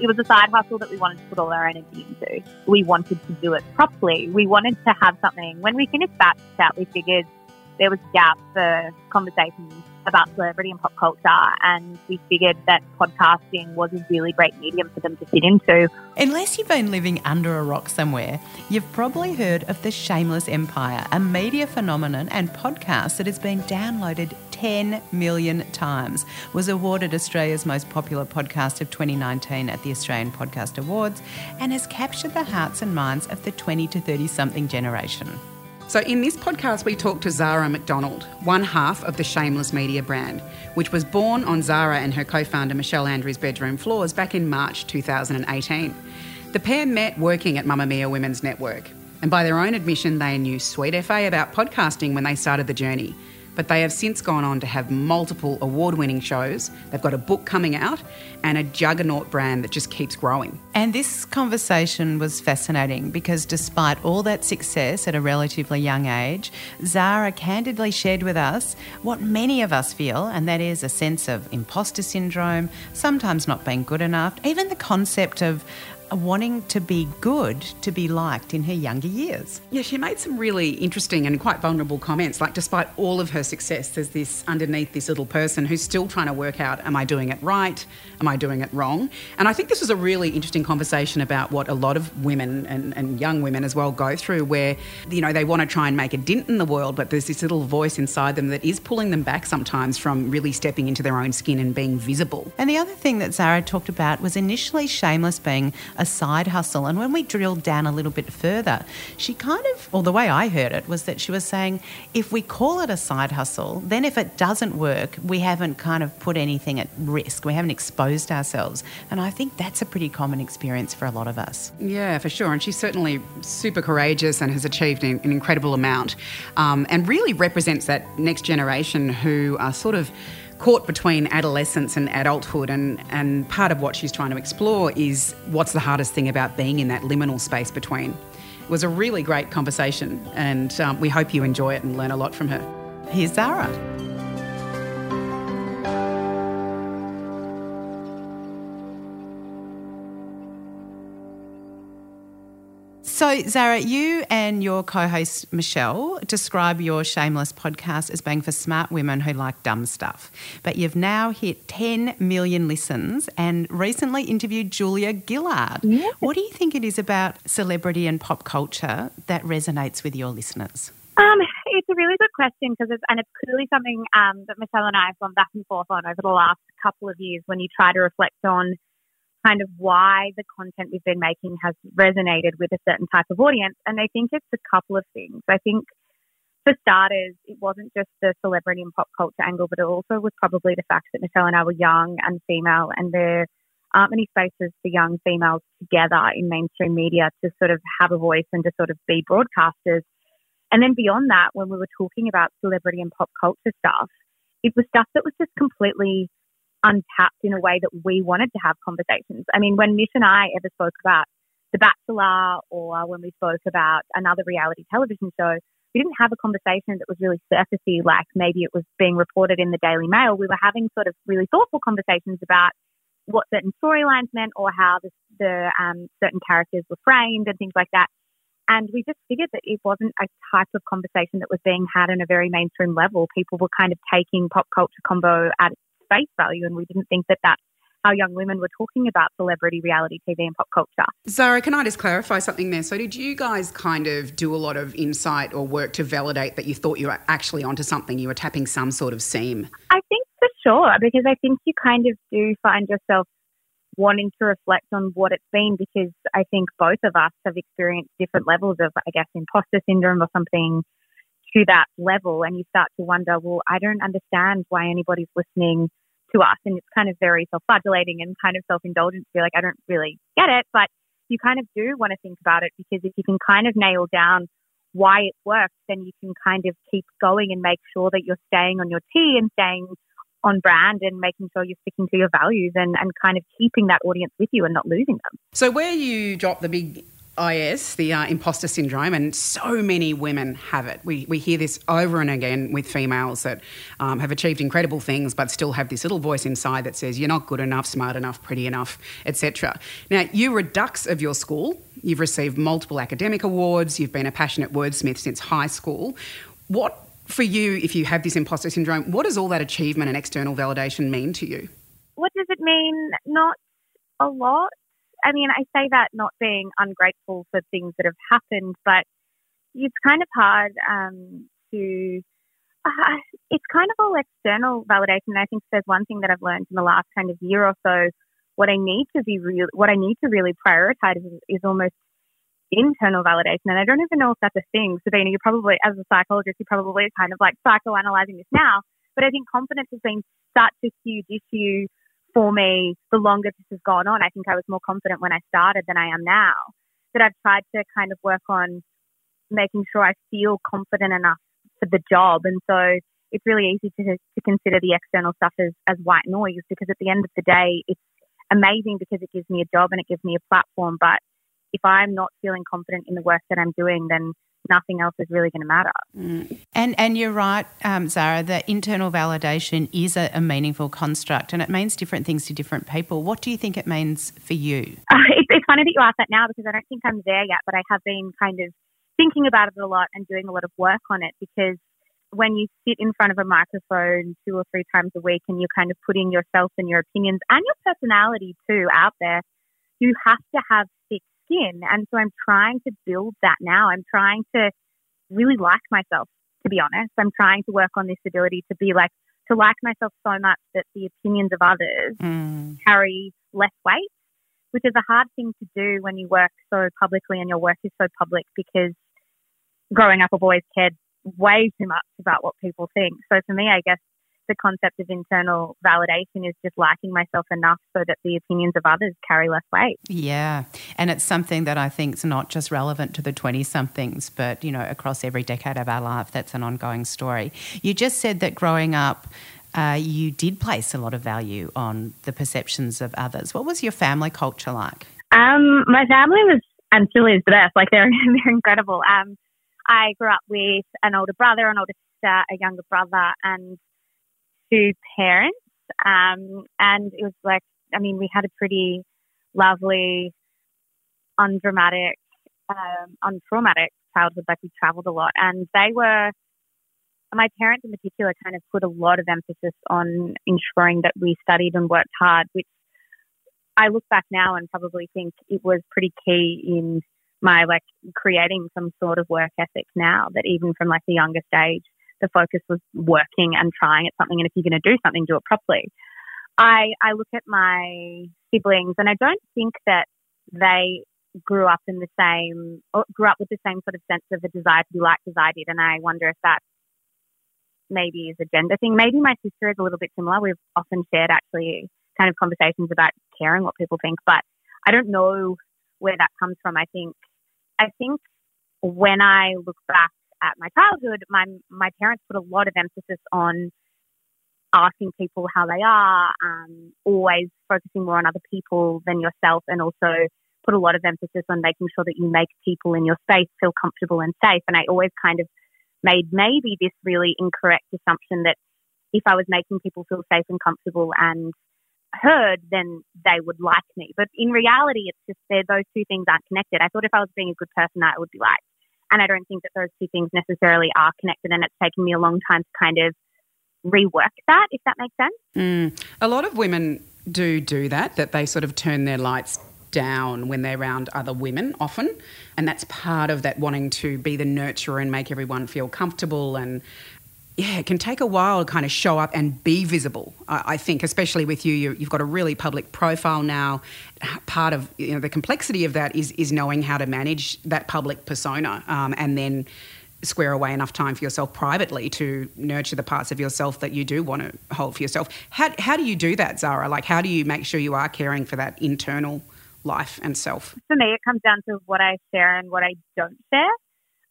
it was a side hustle that we wanted to put all our energy into. We wanted to do it properly. We wanted to have something. When we finished that chat, we figured there was a gap for conversations about celebrity and pop culture, and we figured that podcasting was a really great medium for them to fit into. Unless you've been living under a rock somewhere, you've probably heard of the Shameless Empire, a media phenomenon and podcast that has been downloaded 10 million times, was awarded Australia's most popular podcast of 2019 at the Australian Podcast Awards, and has captured the hearts and minds of the 20 to 30 something generation. So, in this podcast, we talk to Zara McDonald, one half of the Shameless Media brand, which was born on Zara and her co founder Michelle Andrews' bedroom floors back in March 2018. The pair met working at Mamamia Women's Network, and by their own admission, they knew sweet FA about podcasting when they started the journey but they have since gone on to have multiple award winning shows. They've got a book coming out and a juggernaut brand that just keeps growing. And this conversation was fascinating because despite all that success at a relatively young age, Zara candidly shared with us what many of us feel, and that is a sense of imposter syndrome, sometimes not being good enough, even the concept of Uh, wanting to be good to be liked in her younger years. Yeah, she made some really interesting and quite vulnerable comments. Like, despite all of her success, there's this underneath this little person who's still trying to work out am I doing it right? Am I doing it wrong? And I think this was a really interesting conversation about what a lot of women and, and young women as well go through, where, you know, they want to try and make a dent in the world, but there's this little voice inside them that is pulling them back sometimes from really stepping into their own skin and being visible. And the other thing that Zara talked about was initially Shameless being a side hustle. And when we drilled down a little bit further, she kind of, or the way I heard it, was that she was saying if we call it a side hustle, then if it doesn't work, we haven't kind of put anything at risk. We haven't exposed ourselves. And I think that's a pretty common experience for a lot of us. Yeah, for sure. And she's certainly super courageous and has achieved an, incredible amount um, and really represents that next generation who are sort of caught between adolescence and adulthood. And, and part of what she's trying to explore is what's the hardest thing about being in that liminal space between. It was a really great conversation, and um, we hope you enjoy it and learn a lot from her. Here's Zara. So, Zara, you and your co host Michelle describe your shameless podcast as being for smart women who like dumb stuff. But you've now hit 10 million listens and recently interviewed Julia Gillard. Yeah. What do you think it is about celebrity and pop culture that resonates with your listeners? Um, it's a really good question because it's, and it's clearly something um, that Michelle and I have gone back and forth on over the last couple of years when you try to reflect on kind of why the content we've been making has resonated with a certain type of audience. And I think it's a couple of things. I think for starters, it wasn't just the celebrity and pop culture angle, but it also was probably the fact that Michelle and I were young and female, and there aren't many spaces for young females together in mainstream media to sort of have a voice and to sort of be broadcasters. And then beyond that, when we were talking about celebrity and pop culture stuff, it was stuff that was just completely untapped in a way that we wanted to have conversations. I mean, when Mish and I ever spoke about The Bachelor or when we spoke about another reality television show, we didn't have a conversation that was really surfacey, like maybe it was being reported in the Daily Mail. We were having sort of really thoughtful conversations about what certain storylines meant or how the, the um, certain characters were framed and things like that. And we just figured that it wasn't a type of conversation that was being had on a very mainstream level. People were kind of taking pop culture combo at face value, and we didn't think that that's how young women were talking about celebrity reality TV and pop culture. Zara, can I just clarify something there? So, did you guys kind of do a lot of insight or work to validate that you thought you were actually onto something? You were tapping some sort of seam? I think for sure, because I think you kind of do find yourself wanting to reflect on what it's been because I think both of us have experienced different levels of, I guess, imposter syndrome or something to that level and you start to wonder, well, I don't understand why anybody's listening to us. And it's kind of very self flagellating and kind of self indulgent to be like, I don't really get it. But you kind of do want to think about it because if you can kind of nail down why it works, then you can kind of keep going and make sure that you're staying on your T and staying on brand and making sure you're sticking to your values and, and kind of keeping that audience with you and not losing them. So, where you drop the big IS, the uh, imposter syndrome, and so many women have it. We, we hear this over and again with females that um, have achieved incredible things but still have this little voice inside that says, you're not good enough, smart enough, pretty enough, etc. Now, you were a dux of your school. You've received multiple academic awards. You've been a passionate wordsmith since high school. What, for you, if you have this imposter syndrome, what does all that achievement and external validation mean to you? What does it mean? Not a lot. I mean, I say that not being ungrateful for things that have happened, but it's kind of hard um, to. Uh, it's kind of all external validation. I think there's one thing that I've learned in the last kind of year or so. What I need to be real, what I need to really prioritize is, is almost internal validation. And I don't even know if that's a thing. Sabina, you probably, as a psychologist, you probably kind of like psychoanalyzing this now. But I think confidence has been such a huge issue for me, the longer this has gone on, I think I was more confident when I started than I am now. That I've tried to kind of work on making sure I feel confident enough for the job. And so it's really easy to, to consider the external stuff as, as white noise because at the end of the day, it's amazing because it gives me a job and it gives me a platform. But if I'm not feeling confident in the work that I'm doing, then nothing else is really going to matter. Mm. And and you're right, um, Zara. That internal validation is a, a, meaningful construct, and it means different things to different people. What do you think it means for you? Uh, it's, it's funny that you ask that now because I don't think I'm there yet, but I have been kind of thinking about it a lot and doing a lot of work on it because when you sit in front of a microphone two or three times a week and you're kind of putting yourself and your opinions and your personality too out there, you have to have skin. And so I'm trying to build that now. I'm trying to really like myself, to be honest. I'm trying to work on this ability to be like, to like myself so much that the opinions of others mm. carry less weight, which is a hard thing to do when you work so publicly and your work is so public because growing up, I've always cared way too much about what people think. So for me, I guess the concept of internal validation is just liking myself enough so that the opinions of others carry less weight. Yeah. And it's something that I think is not just relevant to the 20 somethings, but, you know, across every decade of our life, that's an ongoing story. You just said that growing up, uh, you did place a lot of value on the perceptions of others. What was your family culture like? Um, my family was, and still is the best. Like they're, they're incredible. Um, I grew up with an older brother, an older sister, a younger brother, and two parents. Um, and it was like, I mean, we had a pretty lovely, undramatic, um, untraumatic childhood. Like we traveled a lot, and they were. My parents, in particular, kind of put a lot of emphasis on ensuring that we studied and worked hard, which I look back now and probably think it was pretty key in my like creating some sort of work ethic now that even from like the youngest age the focus was working and trying at something. And if you're going to do something, do it properly. I, I look at my siblings and I don't think that they grew up in the same, or grew up with the same sort of sense of a desire to be liked as I did. And I wonder if that maybe is a gender thing. Maybe my sister is a little bit similar. We've often shared actually kind of conversations about caring what people think, but I don't know where that comes from. I think, I think when I look back at my childhood, my my parents put a lot of emphasis on asking people how they are, um, always focusing more on other people than yourself, and also put a lot of emphasis on making sure that you make people in your space feel comfortable and safe. And I always kind of made maybe this really incorrect assumption that if I was making people feel safe and comfortable and heard, then they would like me. But in reality, it's just that those two things aren't connected. I thought if I was being a good person, I would be liked. And I don't think that those two things necessarily are connected. And it's taken me a long time to kind of rework that, if that makes sense. Mm. A lot of women do do that, that they sort of turn their lights down when they're around other women often. And that's part of that wanting to be the nurturer and make everyone feel comfortable and yeah, it can take a while to kind of show up and be visible. I, think, especially with you, you have got a really public profile now. Part of you know, the complexity of that is is knowing how to manage that public persona, um, and then square away enough time for yourself privately to nurture the parts of yourself that you do want to hold for yourself. How how do you do that, Zara? Like, how do you make sure you are caring for that internal life and self? For me, it comes down to what I share and what I don't share.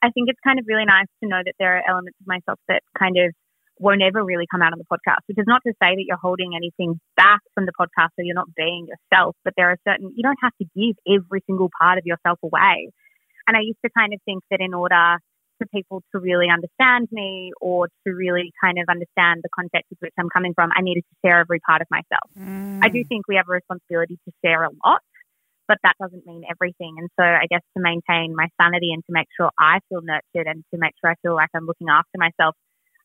I think it's kind of really nice to know that there are elements of myself that kind of won't ever really come out on the podcast, which is not to say that you're holding anything back from the podcast or you're not being yourself, but there are certain, you don't have to give every single part of yourself away. And I used to kind of think that in order for people to really understand me or to really kind of understand the context with which I'm coming from, I needed to share every part of myself. Mm. I do think we have a responsibility to share a lot, but that doesn't mean everything. And so I guess to maintain my sanity and to make sure I feel nurtured and to make sure I feel like I'm looking after myself,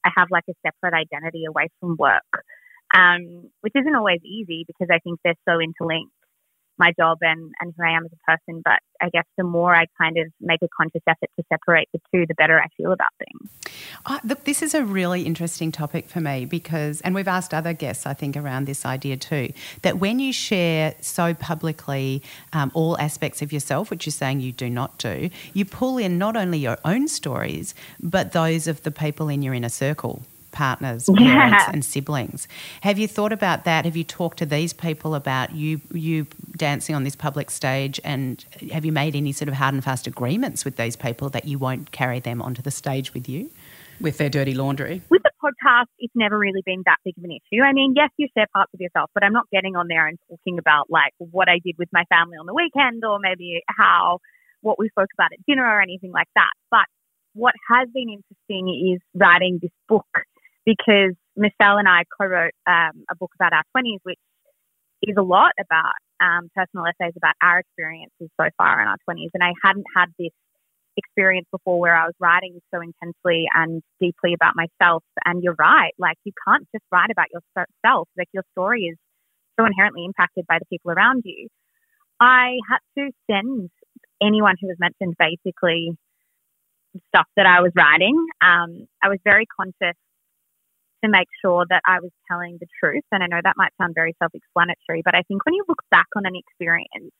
I have like a separate identity away from work, um, which isn't always easy because I think they're so interlinked my job and, and who I am as a person. But I guess the more I kind of make a conscious effort to separate the two, the better I feel about things. Uh, look, this is a really interesting topic for me because, and we've asked other guests, I think, around this idea too, that when you share so publicly um, all aspects of yourself, which you're saying you do not do, you pull in not only your own stories, but those of the people in your inner circle partners, parents, yeah. and siblings. Have you thought about that? Have you talked to these people about you you dancing on this public stage, and have you made any sort of hard and fast agreements with these people that you won't carry them onto the stage with you? With their dirty laundry? With the podcast, it's never really been that big of an issue. I mean, yes, you share parts of yourself, but I'm not getting on there and talking about like what I did with my family on the weekend or maybe how what we spoke about at dinner or anything like that. But what has been interesting is writing this book because Michelle and I co-wrote um, a book about our 20s, which is a lot about um, personal essays about our experiences so far in our 20s. And I hadn't had this experience before where I was writing so intensely and deeply about myself. And you're right, like you can't just write about yourself. Like your story is so inherently impacted by the people around you. I had to send anyone who was mentioned basically stuff that I was writing. Um, I was very conscious to make sure that I was telling the truth. And I know that might sound very self explanatory, but I think when you look back on an experience,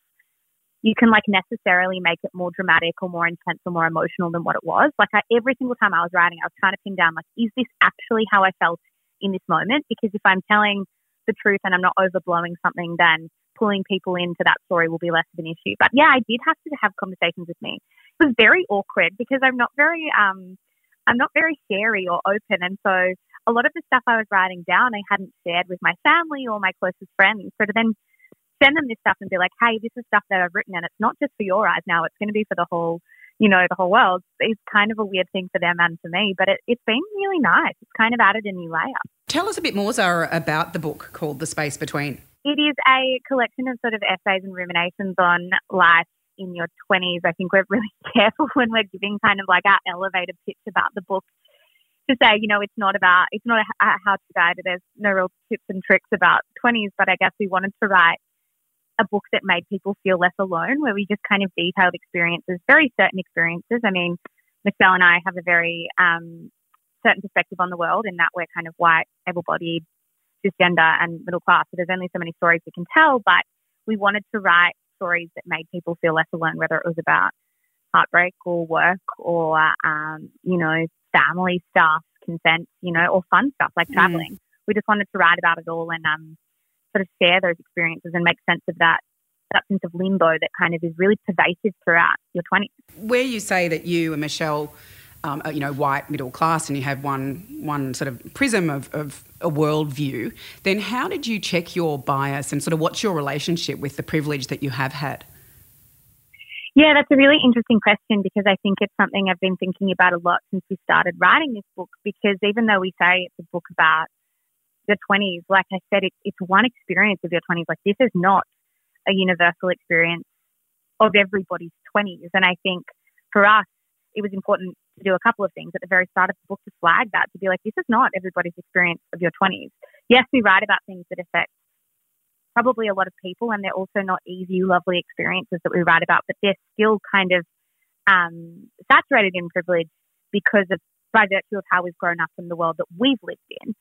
you can like necessarily make it more dramatic or more intense or more emotional than what it was. Like I, every single time I was writing, I was trying to pin down like, is this actually how I felt in this moment? Because if I'm telling the truth and I'm not overblowing something, then pulling people into that story will be less of an issue. But yeah, I did have to have conversations with me. It was very awkward because I'm not very um I'm not very scary or open, and so a lot of the stuff I was writing down, I hadn't shared with my family or my closest friends. So to then send them this stuff and be like, hey, this is stuff that I've written and it's not just for your eyes now, it's going to be for the whole, you know, the whole world. It's kind of a weird thing for them and for me, but it, it's been really nice. It's kind of added a new layer. Tell us a bit more, Zara, about the book called The Space Between. It is a collection of sort of essays and ruminations on life in your 20s. I think we're really careful when we're giving kind of like our elevator pitch about the book to say, you know, it's not about, it's not a, a how to guide. There's no real tips and tricks about 20s, but I guess we wanted to write a book that made people feel less alone, where we just kind of detailed experiences, very certain experiences. I mean, Michelle and I have a very um, certain perspective on the world in that we're kind of white, able bodied, cisgender, and middle class. So there's only so many stories we can tell, but we wanted to write stories that made people feel less alone, whether it was about heartbreak or work or, um, you know, family stuff, consent, you know, or fun stuff like mm. traveling. Mm. We just wanted to write about it all and um, sort of share those experiences and make sense of that that sense of limbo that kind of is really pervasive throughout your 20s. Where you say that you and Michelle, um, are, you know, white, middle class, and you have one one sort of prism of, of a worldview, then how did you check your bias and sort of what's your relationship with the privilege that you have had? Yeah, that's a really interesting question because I think it's something I've been thinking about a lot since we started writing this book. Because even though we say it's a book about the 20s, like I said, it, it's one experience of your 20s. Like this is not a universal experience of everybody's 20s. And I think for us, it was important to do a couple of things at the very start of the book to flag that, to be like, this is not everybody's experience of your 20s. Yes, we write about things that affect probably a lot of people, and they're also not easy, lovely experiences that we write about, but they're still kind of um, saturated in privilege because of by virtue of how we've grown up in the world that we've lived in.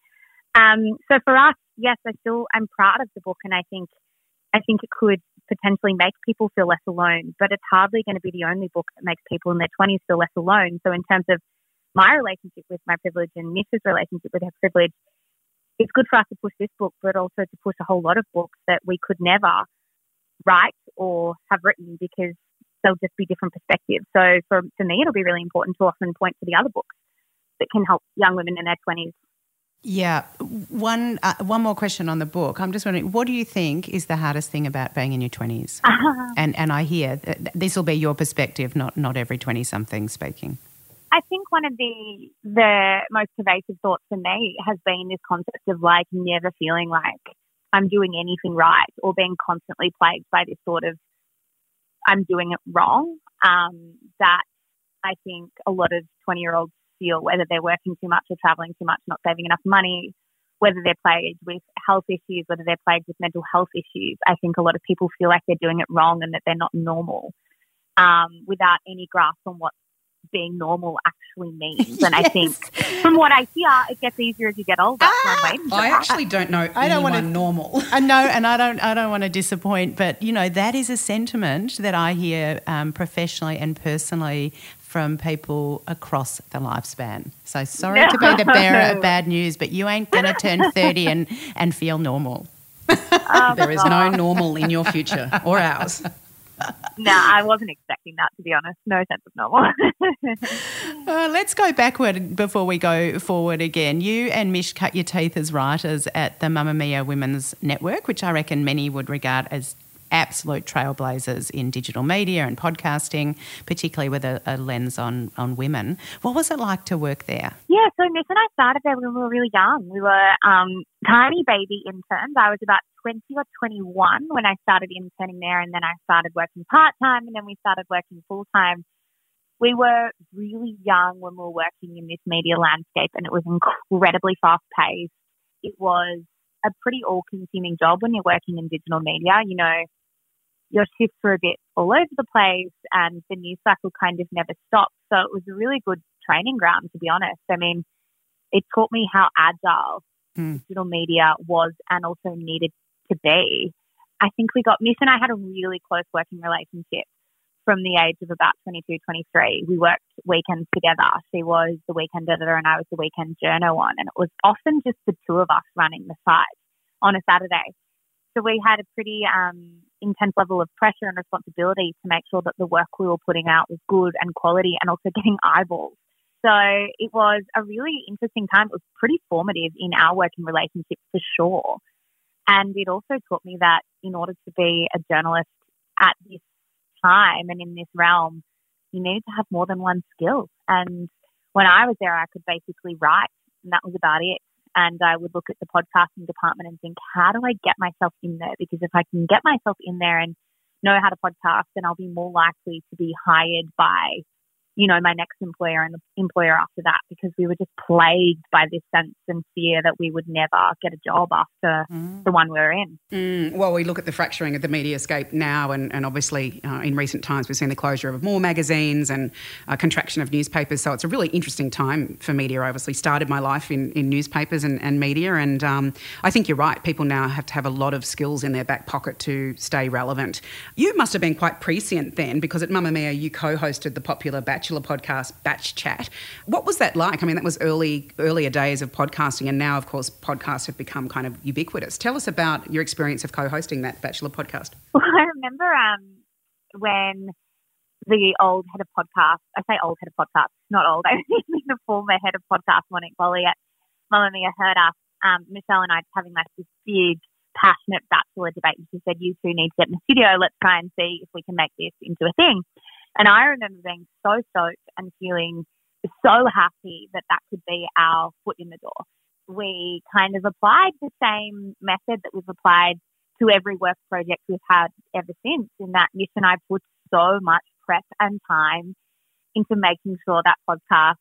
Um, so for us, yes, I still I'm proud of the book, and I think I think it could potentially make people feel less alone. But it's hardly going to be the only book that makes people in their twenties feel less alone. So in terms of my relationship with my privilege and Mish's relationship with her privilege, it's good for us to push this book, but also to push a whole lot of books that we could never write or have written because they'll just be different perspectives. So for, for me, it'll be really important to often point to the other books that can help young women in their 20s Yeah. One uh, one more question on the book. I'm just wondering, what do you think is the hardest thing about being in your 20s? Uh-huh. And and I hear this will be your perspective, not not every 20 something speaking. I think one of the the most pervasive thoughts for me has been this concept of like never feeling like I'm doing anything right or being constantly plagued by this sort of I'm doing it wrong. Um, that I think a lot of 20 year olds feel, whether they're working too much or traveling too much, not saving enough money, whether they're plagued with health issues, whether they're plagued with mental health issues. I think a lot of people feel like they're doing it wrong and that they're not normal um, without any grasp on what being normal actually means. And yes. I think from what I hear, it gets easier as you get older. Ah, I actually don't know I don't want to normal. I know, and I don't. I don't want to disappoint, but you know that is a sentiment that I hear um, professionally and personally from people across the lifespan. So sorry no. to be the bearer of bad news, but you ain't going to turn 30 and, and feel normal. Oh, there is no normal in your future or ours no, I wasn't expecting that to be honest. No sense of normal. uh, let's go backward before we go forward again. You and Mish cut your teeth as writers at the Mamamia Women's Network, which I reckon many would regard as absolute trailblazers in digital media and podcasting, particularly with a, a, lens on, on women. What was it like to work there? Yeah, so Mish and I started there when we were really young. We were um, tiny baby interns. I was about 20 or 21 when I started interning there, and then I started working part time, and then we started working full time. We were really young when we were working in this media landscape, and it was incredibly fast paced. It was a pretty all consuming job when you're working in digital media. You know, your shifts were a bit all over the place, and the news cycle kind of never stopped. So it was a really good training ground, to be honest. I mean, it taught me how agile mm. digital media was and also needed to be, I think we got, Mish and I had a really close working relationship from the age of about 22, 23. We worked weekends together. She was the weekend editor and I was the weekend journo one. And it was often just the two of us running the site on a Saturday. So we had a pretty um, intense level of pressure and responsibility to make sure that the work we were putting out was good and quality and also getting eyeballs. So it was a really interesting time. It was pretty formative in our working relationship for sure. And it also taught me that in order to be a journalist at this time and in this realm, you need to have more than one skill. And when I was there, I could basically write, and that was about it. And I would look at the podcasting department and think, how do I get myself in there? Because if I can get myself in there and know how to podcast, then I'll be more likely to be hired by you know, my next employer and the employer after that because we were just plagued by this sense and fear that we would never get a job after mm. the one we are in. Mm. Well, we look at the fracturing of the mediascape now, and, and obviously uh, in recent times we've seen the closure of more magazines and a contraction of newspapers. So it's a really interesting time for media. I obviously started my life in, in newspapers and, and media, and um, I think you're right. People now have to have a lot of skills in their back pocket to stay relevant. You must have been quite prescient then because at Mamamia you co hosted the popular Bachelor Bachelor podcast, Batch Chat. What was that like? I mean, that was early earlier days of podcasting, and now, of course, podcasts have become kind of ubiquitous. Tell us about your experience of co-hosting that Bachelor podcast. Well, I remember um, when the old head of podcast, I say old head of podcast, not old, I mean the former head of podcast, Monique Bowley at Mamamia heard us, um, Michelle and I having like this big, passionate bachelor debate. And She said, you two need to get in the studio. Let's try and see if we can make this into a thing. And I remember being so stoked and feeling so happy that that could be our foot in the door. We kind of applied the same method that we've applied to every work project we've had ever since, in that Mish and I put so much prep and time into making sure that podcast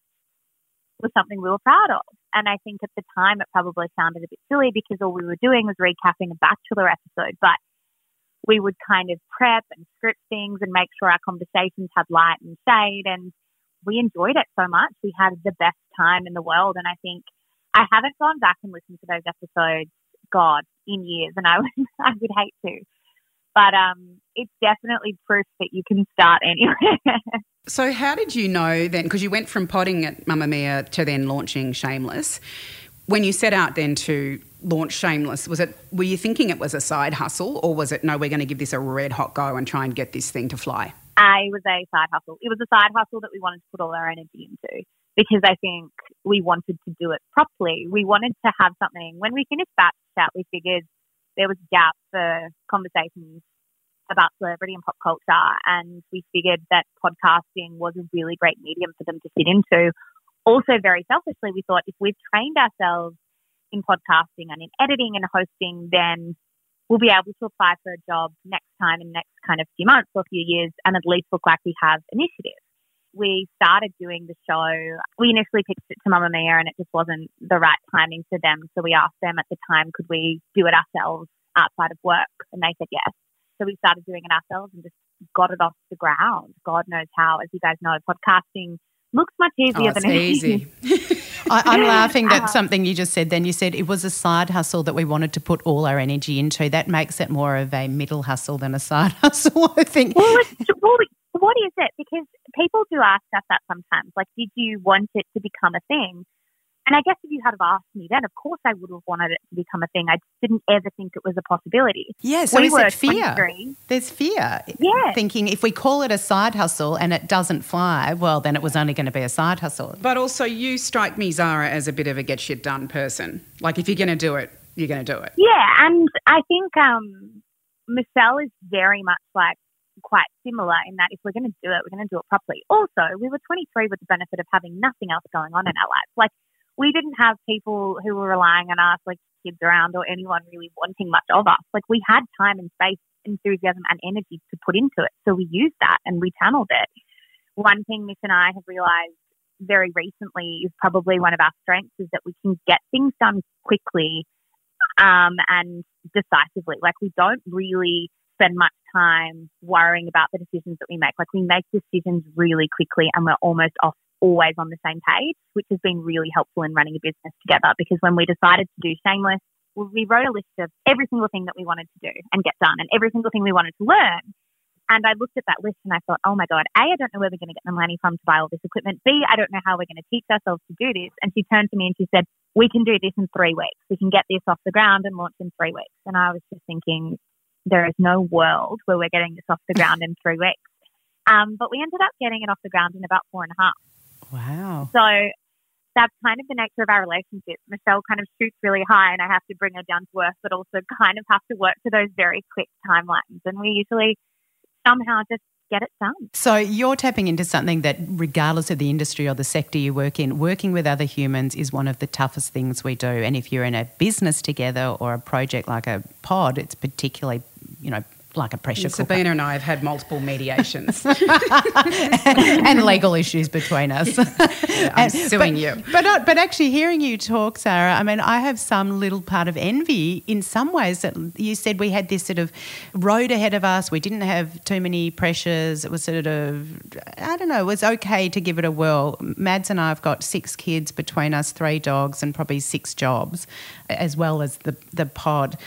was something we were proud of. And I think at the time it probably sounded a bit silly because all we were doing was recapping a Bachelor episode, but we would kind of prep and script things and make sure our conversations had light and shade. And we enjoyed it so much. We had the best time in the world. And I think I haven't gone back and listened to those episodes, God, in years, and I would, I would hate to. But um, it's definitely proof that you can start anywhere. so, how did you know then? Because you went from potting at Mamamia to then launching Shameless. When you set out then to launch Shameless, was it were you thinking it was a side hustle, or was it no, we're going to give this a red hot go and try and get this thing to fly? Uh, it was a side hustle. It was a side hustle that we wanted to put all our energy into because I think we wanted to do it properly. We wanted to have something. When we finished that chat, we figured there was a gap for conversations about celebrity and pop culture, and we figured that podcasting was a really great medium for them to fit into. Also, very selfishly, we thought if we've trained ourselves in podcasting and in editing and hosting, then we'll be able to apply for a job next time in the next kind of few months or a few years and at least look like we have initiative. We started doing the show. We initially pitched it to Mamamia and it just wasn't the right timing for them. So we asked them at the time, could we do it ourselves outside of work? And they said yes. So we started doing it ourselves and just got it off the ground. God knows how. As you guys know, podcasting looks much easier oh, than easy. I, am uh-huh. laughing at something you just said. Then you said it was a side hustle that we wanted to put all our energy into. That makes it more of a middle hustle than a side hustle. I think. Well, well, what is it? Because people do ask us that sometimes. Like, did you want it to become a thing? And I guess if you had have asked me then, of course I would have wanted it to become a thing. I didn't ever think it was a possibility. Yeah, so we is it fear? There's fear. Yeah. Thinking if we call it a side hustle and it doesn't fly, well, then it was only going to be a side hustle. But also, you strike me, Zara, as a bit of a get shit done person. Like, if you're going to do it, you're going to do it. Yeah, and I think um, Michelle is very much like quite similar in that if we're going to do it, we're going to do it properly. Also, we were 23 with the benefit of having nothing else going on in our lives. Like, we didn't have people who were relying on us, like kids around or anyone really wanting much of us. Like we had time and space, enthusiasm and energy to put into it. So we used that and we channeled it. One thing Mish and I have realized very recently is probably one of our strengths is that we can get things done quickly um, and decisively. Like we don't really spend much time worrying about the decisions that we make. Like we make decisions really quickly and we're almost off always on the same page, which has been really helpful in running a business together. Because when we decided to do Shameless, we wrote a list of every single thing that we wanted to do and get done and every single thing we wanted to learn. And I looked at that list and I thought, oh my God, A, I don't know where we're going to get the money from to buy all this equipment. B, I don't know how we're going to teach ourselves to do this. And she turned to me and she said, we can do this in three weeks. We can get this off the ground and launch in three weeks. And I was just thinking, there is no world where we're getting this off the ground in three weeks. Um, but we ended up getting it off the ground in about four and a half. Wow. So that's kind of the nature of our relationship. Michelle kind of shoots really high and I have to bring her down to earth, but also kind of have to work to those very quick timelines. And we usually somehow just get it done. So you're tapping into something that, regardless of the industry or the sector you work in, working with other humans is one of the toughest things we do. And if you're in a business together or a project like a pod, it's particularly, you know, like a pressure Sabina cooker. and I have had multiple mediations and legal issues between us. Yeah, I'm suing but, you. But uh, but actually, hearing you talk, Zara, I mean, I have some little part of envy in some ways that you said we had this sort of road ahead of us. We didn't have too many pressures. It was sort of I don't know. It was okay to give it a whirl. Mads and I have got six kids between us, three dogs, and probably six jobs, as well as the the pod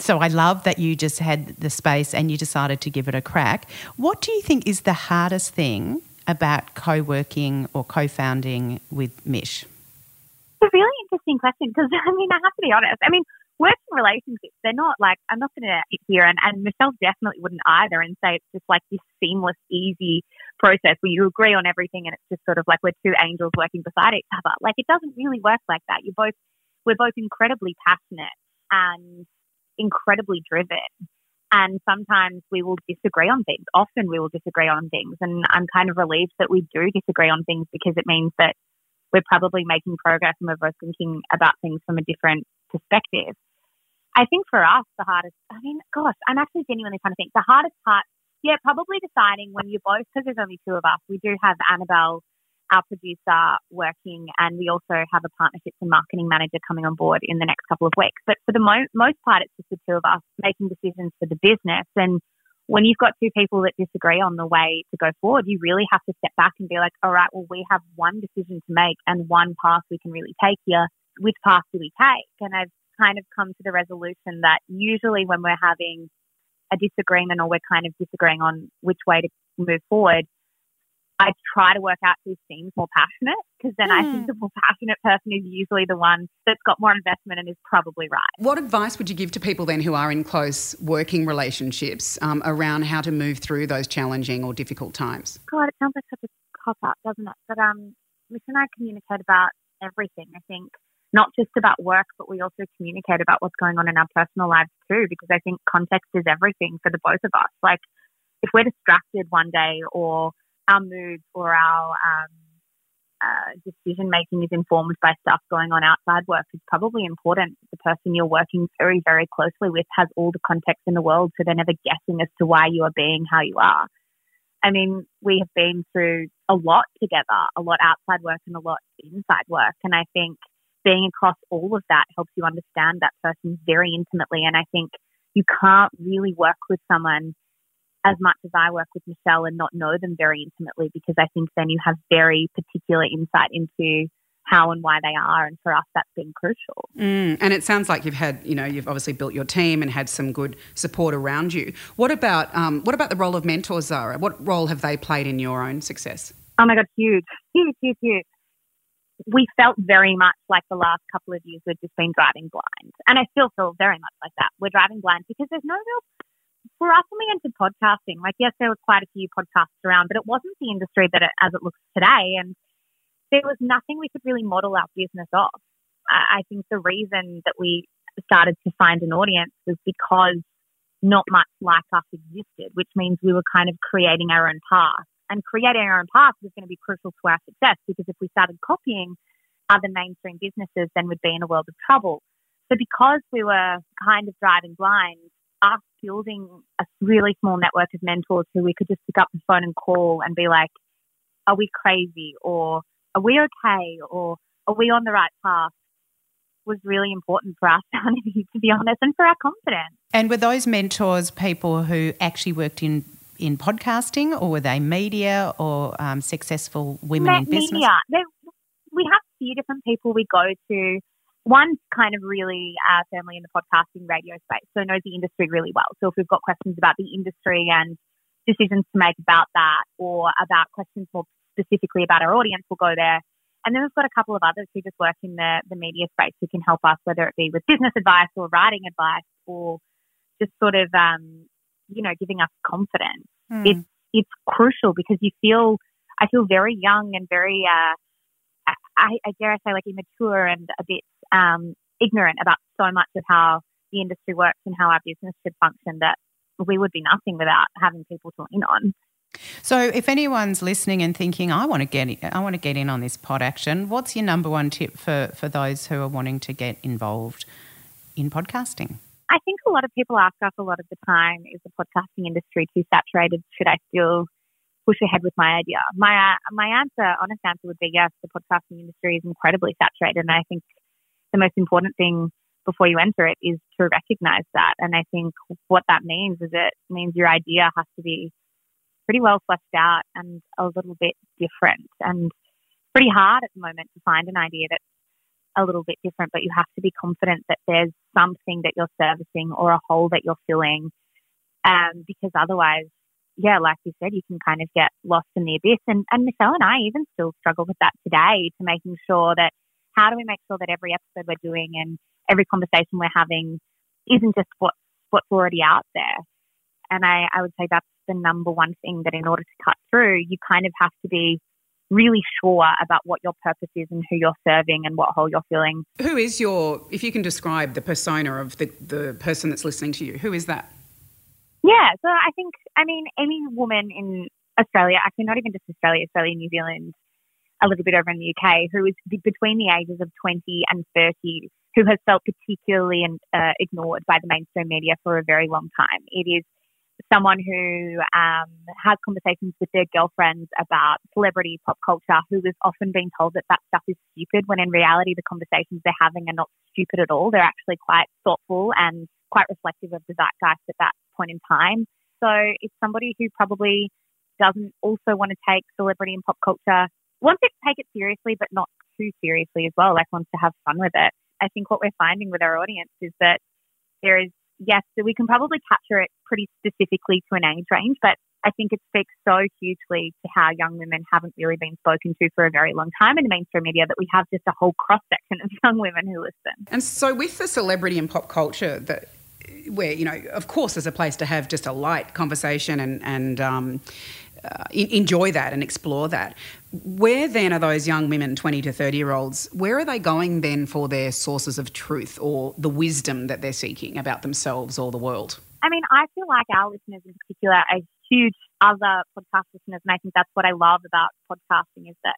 so I love that you just had the space and you decided to give it a crack. What do you think is the hardest thing about co-working or co-founding with Mish? It's a really interesting question because I mean I have to be honest. I mean working relationships they're not like I'm not going to sit here and, and Michelle definitely wouldn't either and say it's just like this seamless easy process where you agree on everything and it's just sort of like we're two angels working beside each other. Like it doesn't really work like that. You're both we're both incredibly passionate and incredibly driven. And sometimes we will disagree on things. Often we will disagree on things. And I'm kind of relieved that we do disagree on things because it means that we're probably making progress and we're both thinking about things from a different perspective. I think for us, the hardest, I mean, gosh, I'm actually genuinely trying to think. The hardest part, yeah, probably deciding when you're both, because there's only two of us, we do have Annabelle our producer working, and we also have a partnerships and marketing manager coming on board in the next couple of weeks. But for the mo- most part, it's just the two of us making decisions for the business. And when you've got two people that disagree on the way to go forward, you really have to step back and be like, all right, well, we have one decision to make and one path we can really take here. Which path do we take? And I've kind of come to the resolution that usually when we're having a disagreement or we're kind of disagreeing on which way to move forward, I try to work out who seems more passionate because then mm. I think hmm. the more passionate person is usually the one that's got more investment and is probably right. What advice would you give to people then who are in close working relationships um, around how to move through those challenging or difficult times? God, it sounds like such a cop out, doesn't it? But um, Mish and I communicate about everything. I think not just about work, but we also communicate about what's going on in our personal lives too, because I think context is everything for the both of us. Like, if we're distracted one day or our moods or our um, uh, decision making is informed by stuff going on outside work, it's probably important the person you're working very, very closely with has all the context in the world so they're never guessing as to why you are being how you are. I mean, we have been through a lot together, a lot outside work and a lot inside work. And I think being across all of that helps you understand that person very intimately. And I think you can't really work with someone as much as I work with Michelle and not know them very intimately because I think then you have very particular insight into how and why they are. And for us, that's been crucial. Mm, and it sounds like you've had, you know, you've obviously built your team and had some good support around you. What about, um, what about the role of mentors, Zara? What role have they played in your own success? Oh my God, huge, huge, huge, huge. We felt very much like the last couple of years we've just been driving blind. And I still feel very much like that. We're driving blind because there's no real for us when we entered podcasting, like yes, there were quite a few podcasts around, but it wasn't the industry that it, as it looks today. And there was nothing we could really model our business off. I think the reason that we started to find an audience was because not much like us existed, which means we were kind of creating our own path. And creating our own path was going to be crucial to our success because if we started copying other mainstream businesses, then we'd be in a world of trouble. So because we were kind of driving blind, us building a really small network of mentors who we could just pick up the phone and call and be like, are we crazy? Or are we okay? Or are we on the right path? Was really important for our sanity, to be honest, and for our confidence. And were those mentors people who actually worked in in podcasting, or were they media or um, successful women in business? Media. we have a few different people we go to. One's kind of really uh, firmly in the podcasting radio space, so knows the industry really well. So if we've got questions about the industry and decisions to make about that, or about questions more specifically about our audience, we'll go there. And then we've got a couple of others who just work in the, the media space who can help us, whether it be with business advice or writing advice or just sort of, um, you know, giving us confidence. Mm. It's, it's crucial because you feel, I feel very young and very, uh, I, I dare I say like immature and a bit um, ignorant about so much of how the industry works and how our business should function that we would be nothing without having people to lean on. So, if anyone's listening and thinking, "I want to get, in, I want to get in on this pod action," what's your number one tip for for those who are wanting to get involved in podcasting? I think a lot of people ask us a lot of the time, "Is the podcasting industry too saturated? Should I still push ahead with my idea?" My my answer, honest answer, would be yes. The podcasting industry is incredibly saturated, and I think the most important thing before you enter it is to recognize that. And I think what that means is it means your idea has to be pretty well fleshed out and a little bit different. And pretty hard at the moment to find an idea that's a little bit different, but you have to be confident that there's something that you're servicing or a hole that you're filling. Um, because otherwise, yeah, like you said, you can kind of get lost in the abyss. And, and Michelle and I even still struggle with that today to making sure that how do we make sure that every episode we're doing and every conversation we're having isn't just what, what's already out there? And I, I would say that's the number one thing that in order to cut through, you kind of have to be really sure about what your purpose is and who you're serving and what hole you're filling. Who is your, if you can describe the persona of the, the person that's listening to you, who is that? Yeah, so I think, I mean, any woman in Australia, actually not even just Australia, Australia, New Zealand, a little bit over in the UK, who is between the ages of 20 and 30, who has felt particularly uh, ignored by the mainstream media for a very long time. It is someone who um, has conversations with their girlfriends about celebrity pop culture, who is often being told that that stuff is stupid, when in reality, the conversations they're having are not stupid at all. They're actually quite thoughtful and quite reflective of the zeitgeist at that point in time. So it's somebody who probably doesn't also want to take celebrity and pop culture wants to take it seriously, but not too seriously as well. Like wants to have fun with it. I think what we're finding with our audience is that there is yes, so we can probably capture it pretty specifically to an age range, but I think it speaks so hugely to how young women haven't really been spoken to for a very long time in the mainstream media that we have just a whole cross section of young women who listen. And so, with the celebrity and pop culture that where you know, of course, there's a place to have just a light conversation and and um, uh, enjoy that and explore that. Where then are those young women, 20 to 30 year olds, where are they going then for their sources of truth or the wisdom that they're seeking about themselves or the world? I mean, I feel like our listeners in particular are huge other podcast listeners, and I think that's what I love about podcasting is that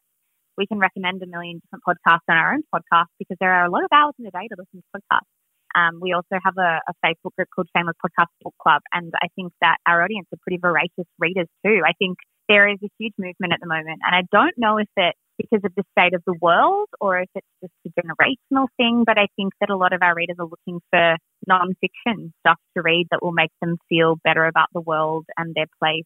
we can recommend a million different podcasts on our own podcast because there are a lot of hours in the day to listen to podcasts. Um, we also have a, a, Facebook group called Shameless Podcast Book Club, and I think that our audience are pretty voracious readers too. I think there is a huge movement at the moment, and I don't know if it's because of the state of the world or if it's just a generational thing, but I think that a lot of our readers are looking for non-fiction stuff to read that will make them feel better about the world and their place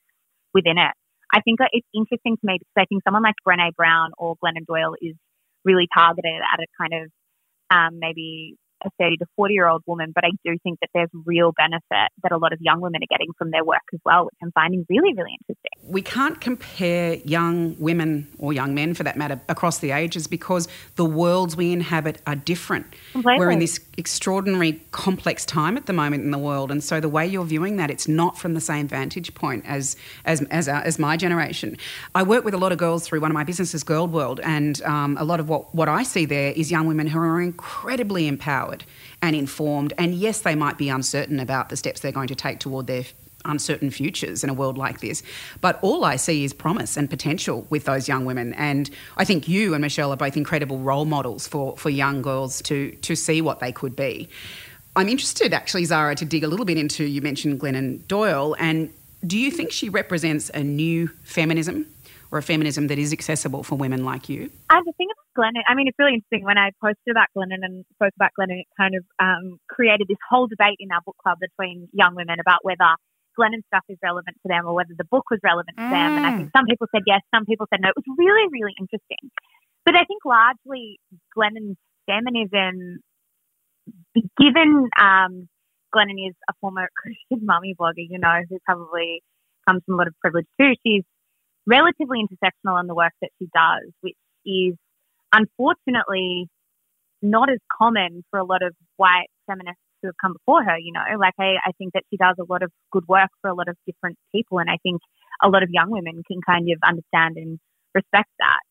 within it. I think it's interesting to me because I think someone like Brene Brown or Glennon Doyle is really targeted at a kind of um, maybe a 30 to 40 year old woman, but I do think that there's real benefit that a lot of young women are getting from their work as well, which I'm finding really, really interesting. We can't compare young women or young men for that matter across the ages because the worlds we inhabit are different. Completely. We're in this extraordinary complex time at the moment in the world, and so the way you're viewing that, it's not from the same vantage point as as as, our, as my generation. I work with a lot of girls through one of my businesses, Girl World, and um, a lot of what, what I see there is young women who are incredibly empowered empowered and informed. And yes, they might be uncertain about the steps they're going to take toward their uncertain futures in a world like this. But all I see is promise and potential with those young women. And I think you and Michelle are both incredible role models for, for young girls to, to see what they could be. I'm interested, actually, Zara, to dig a little bit into you mentioned Glennon Doyle. And do you think she represents a new feminism or a feminism that is accessible for women like you? I the thing about Glennon, I mean, it's really interesting. When I posted about Glennon and spoke about Glennon, it kind of um, created this whole debate in our book club between young women about whether Glennon stuff is relevant to them or whether the book was relevant to mm. them. And I think mm. some people said yes, some people said no. It was really, really interesting. But I think largely Glennon's feminism, given um, Glennon is a former Christian mummy blogger, you know, who probably comes from a lot of privilege too, she's relatively intersectional in the work that she does, which is unfortunately not as common for a lot of white feminists who have come before her, you know. Like I, I think that she does a lot of good work for a lot of different people and I think a lot of young women can kind of understand and respect that.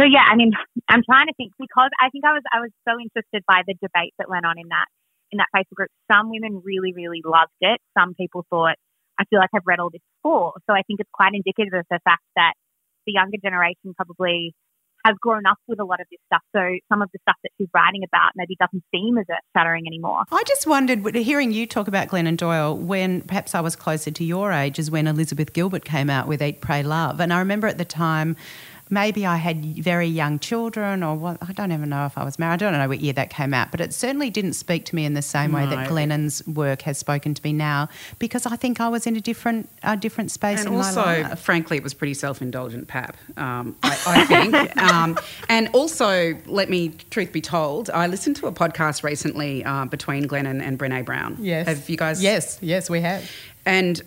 So yeah, I mean I'm trying to think because I think I was I was so interested by the debate that went on in that in that Facebook group. Some women really, really loved it. Some people thought I feel like I've read all this before. So I think it's quite indicative of the fact that the younger generation probably has grown up with a lot of this stuff. So some of the stuff that she's writing about maybe doesn't seem as earth shattering anymore. I just wondered, hearing you talk about Glennon Doyle, when perhaps I was closer to your age, is when Elizabeth Gilbert came out with Eat, Pray, Love. And I remember at the time, maybe I had very young children, or what, I don't even know if I was married. I don't know what year that came out, but it certainly didn't speak to me in the same way that Glennon's work has spoken to me now, because I think I was in a different a different space. And also, frankly, it was pretty self indulgent pap. Um, I, I, think, um, and also, let me truth be told, I listened to a podcast recently uh, between Glennon and Brene Brown. Yes, have you guys? Yes, yes, we have. And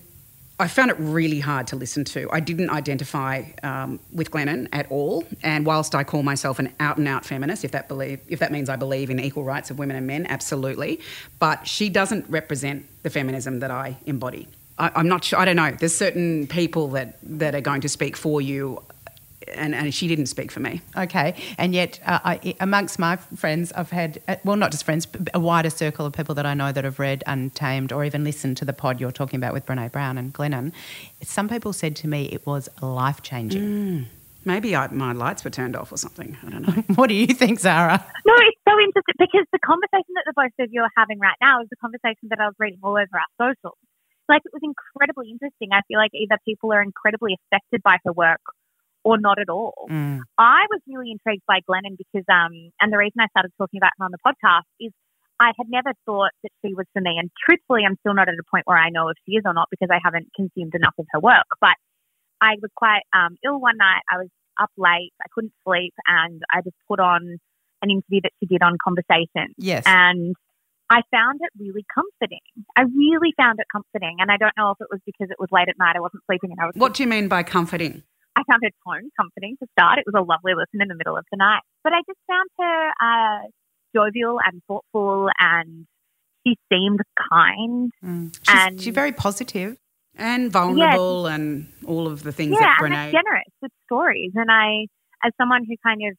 I found it really hard to listen to. I didn't identify um, with Glennon at all, and whilst I call myself an out and out feminist, if that believe if that means I believe in equal rights of women and men, absolutely, but she doesn't represent the feminism that I embody. I, I'm not sure. I don't know. There's certain people that that are going to speak for you and, and she didn't speak for me. Okay, and yet uh, I, amongst my friends, I've had uh, well, not just friends, but a wider circle of people that I know that have read Untamed or even listened to the pod you're talking about with Brene Brown and Glennon. Some people said to me it was life changing. Mm. Maybe I, my lights were turned off or something. I don't know. what do you think, Zara? No, it's so interesting because the conversation that the both of you are having right now is the conversation that I was reading all over our socials. Like it was incredibly interesting. I feel like either people are incredibly affected by her work or not at all. Mm. I was really intrigued by Glennon because, um, and the reason I started talking about her on the podcast is I had never thought that she was for me. And truthfully, I'm still not at a point where I know if she is or not because I haven't consumed enough of her work. But I was quite um, ill one night. I was up late. I couldn't sleep. And I just put on an interview that she did on Conversation. Yes. And I found it really comforting. I really found it comforting. And I don't know if it was because it was late at night. I wasn't sleeping and I was. What do you mean by comforting? I found her tone comforting to start. It was a lovely listen in the middle of the night. But I just found her uh, jovial and thoughtful, and she seemed kind. Mm. She's, and she's very positive and vulnerable, and all of the things yeah, that and Brene. it's generous with stories. And I, as someone who kind of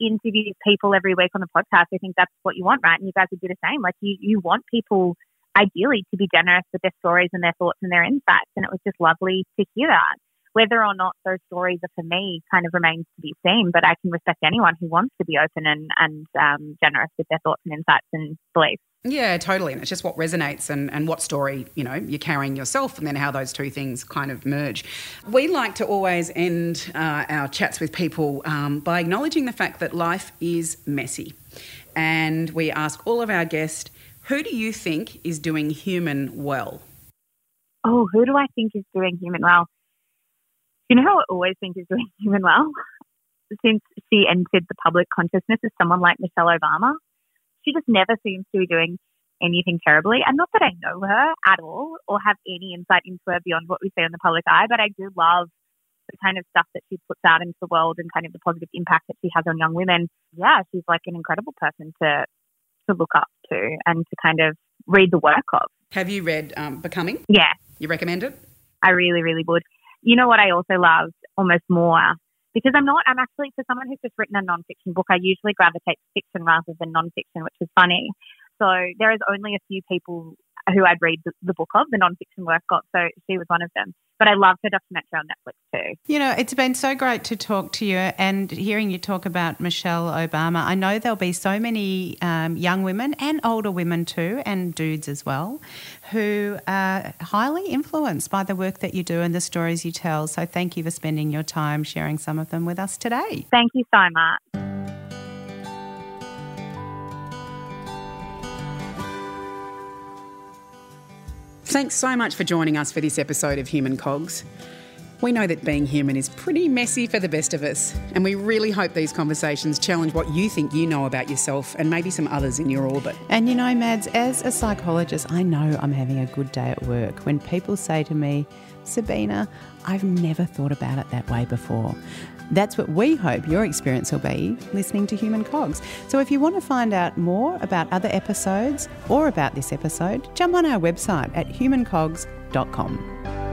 interviews people every week on the podcast, I think that's what you want, right? And you guys would do the same. Like you, you want people ideally to be generous with their stories and their thoughts and their insights. And it was just lovely to hear that. Whether or not those stories are for me kind of remains to be seen, but I can respect anyone who wants to be open and, and um, generous with their thoughts and insights and beliefs. Yeah, totally. And it's just what resonates and, and what story, you know, you're carrying yourself and then how those two things kind of merge. We like to always end uh, our chats with people um, by acknowledging the fact that life is messy. And we ask all of our guests, who do you think is doing human well? Oh, who do I think is doing human well? You know who I always think is doing human well? Since she entered the public consciousness is someone like Michelle Obama. She just never seems to be doing anything terribly. And not that I know her at all or have any insight into her beyond what we see in the public eye, but I do love the kind of stuff that she puts out into the world and kind of the positive impact that she has on young women. Yeah, she's like an incredible person to to look up to and to kind of read the work of. Have you read um, Becoming? Yeah, You recommend it? I really, really would. You know what I also loved almost more because I'm not, I'm actually, for someone who's just written a nonfiction book, I usually gravitate to fiction rather than nonfiction, which is funny. So there is only a few people who I'd read the, the book of, the nonfiction work of. So she was one of them. But I loved her documentary on Netflix too. You know, it's been so great to talk to you and hearing you talk about Michelle Obama. I know there'll be so many um, young women and older women too, and dudes as well, who are highly influenced by the work that you do and the stories you tell. So thank you for spending your time sharing some of them with us today. Thank you so much. Thanks so much for joining us for this episode of Human Cogs. We know that being human is pretty messy for the best of us, and we really hope these conversations challenge what you think you know about yourself and maybe some others in your orbit. And you know, Mads, as a psychologist, I know I'm having a good day at work when people say to me, Sabina, I've never thought about it that way before. That's what we hope your experience will be listening to Human Cogs. So if you want to find out more about other episodes or about this episode, jump on our website at humancogs.com.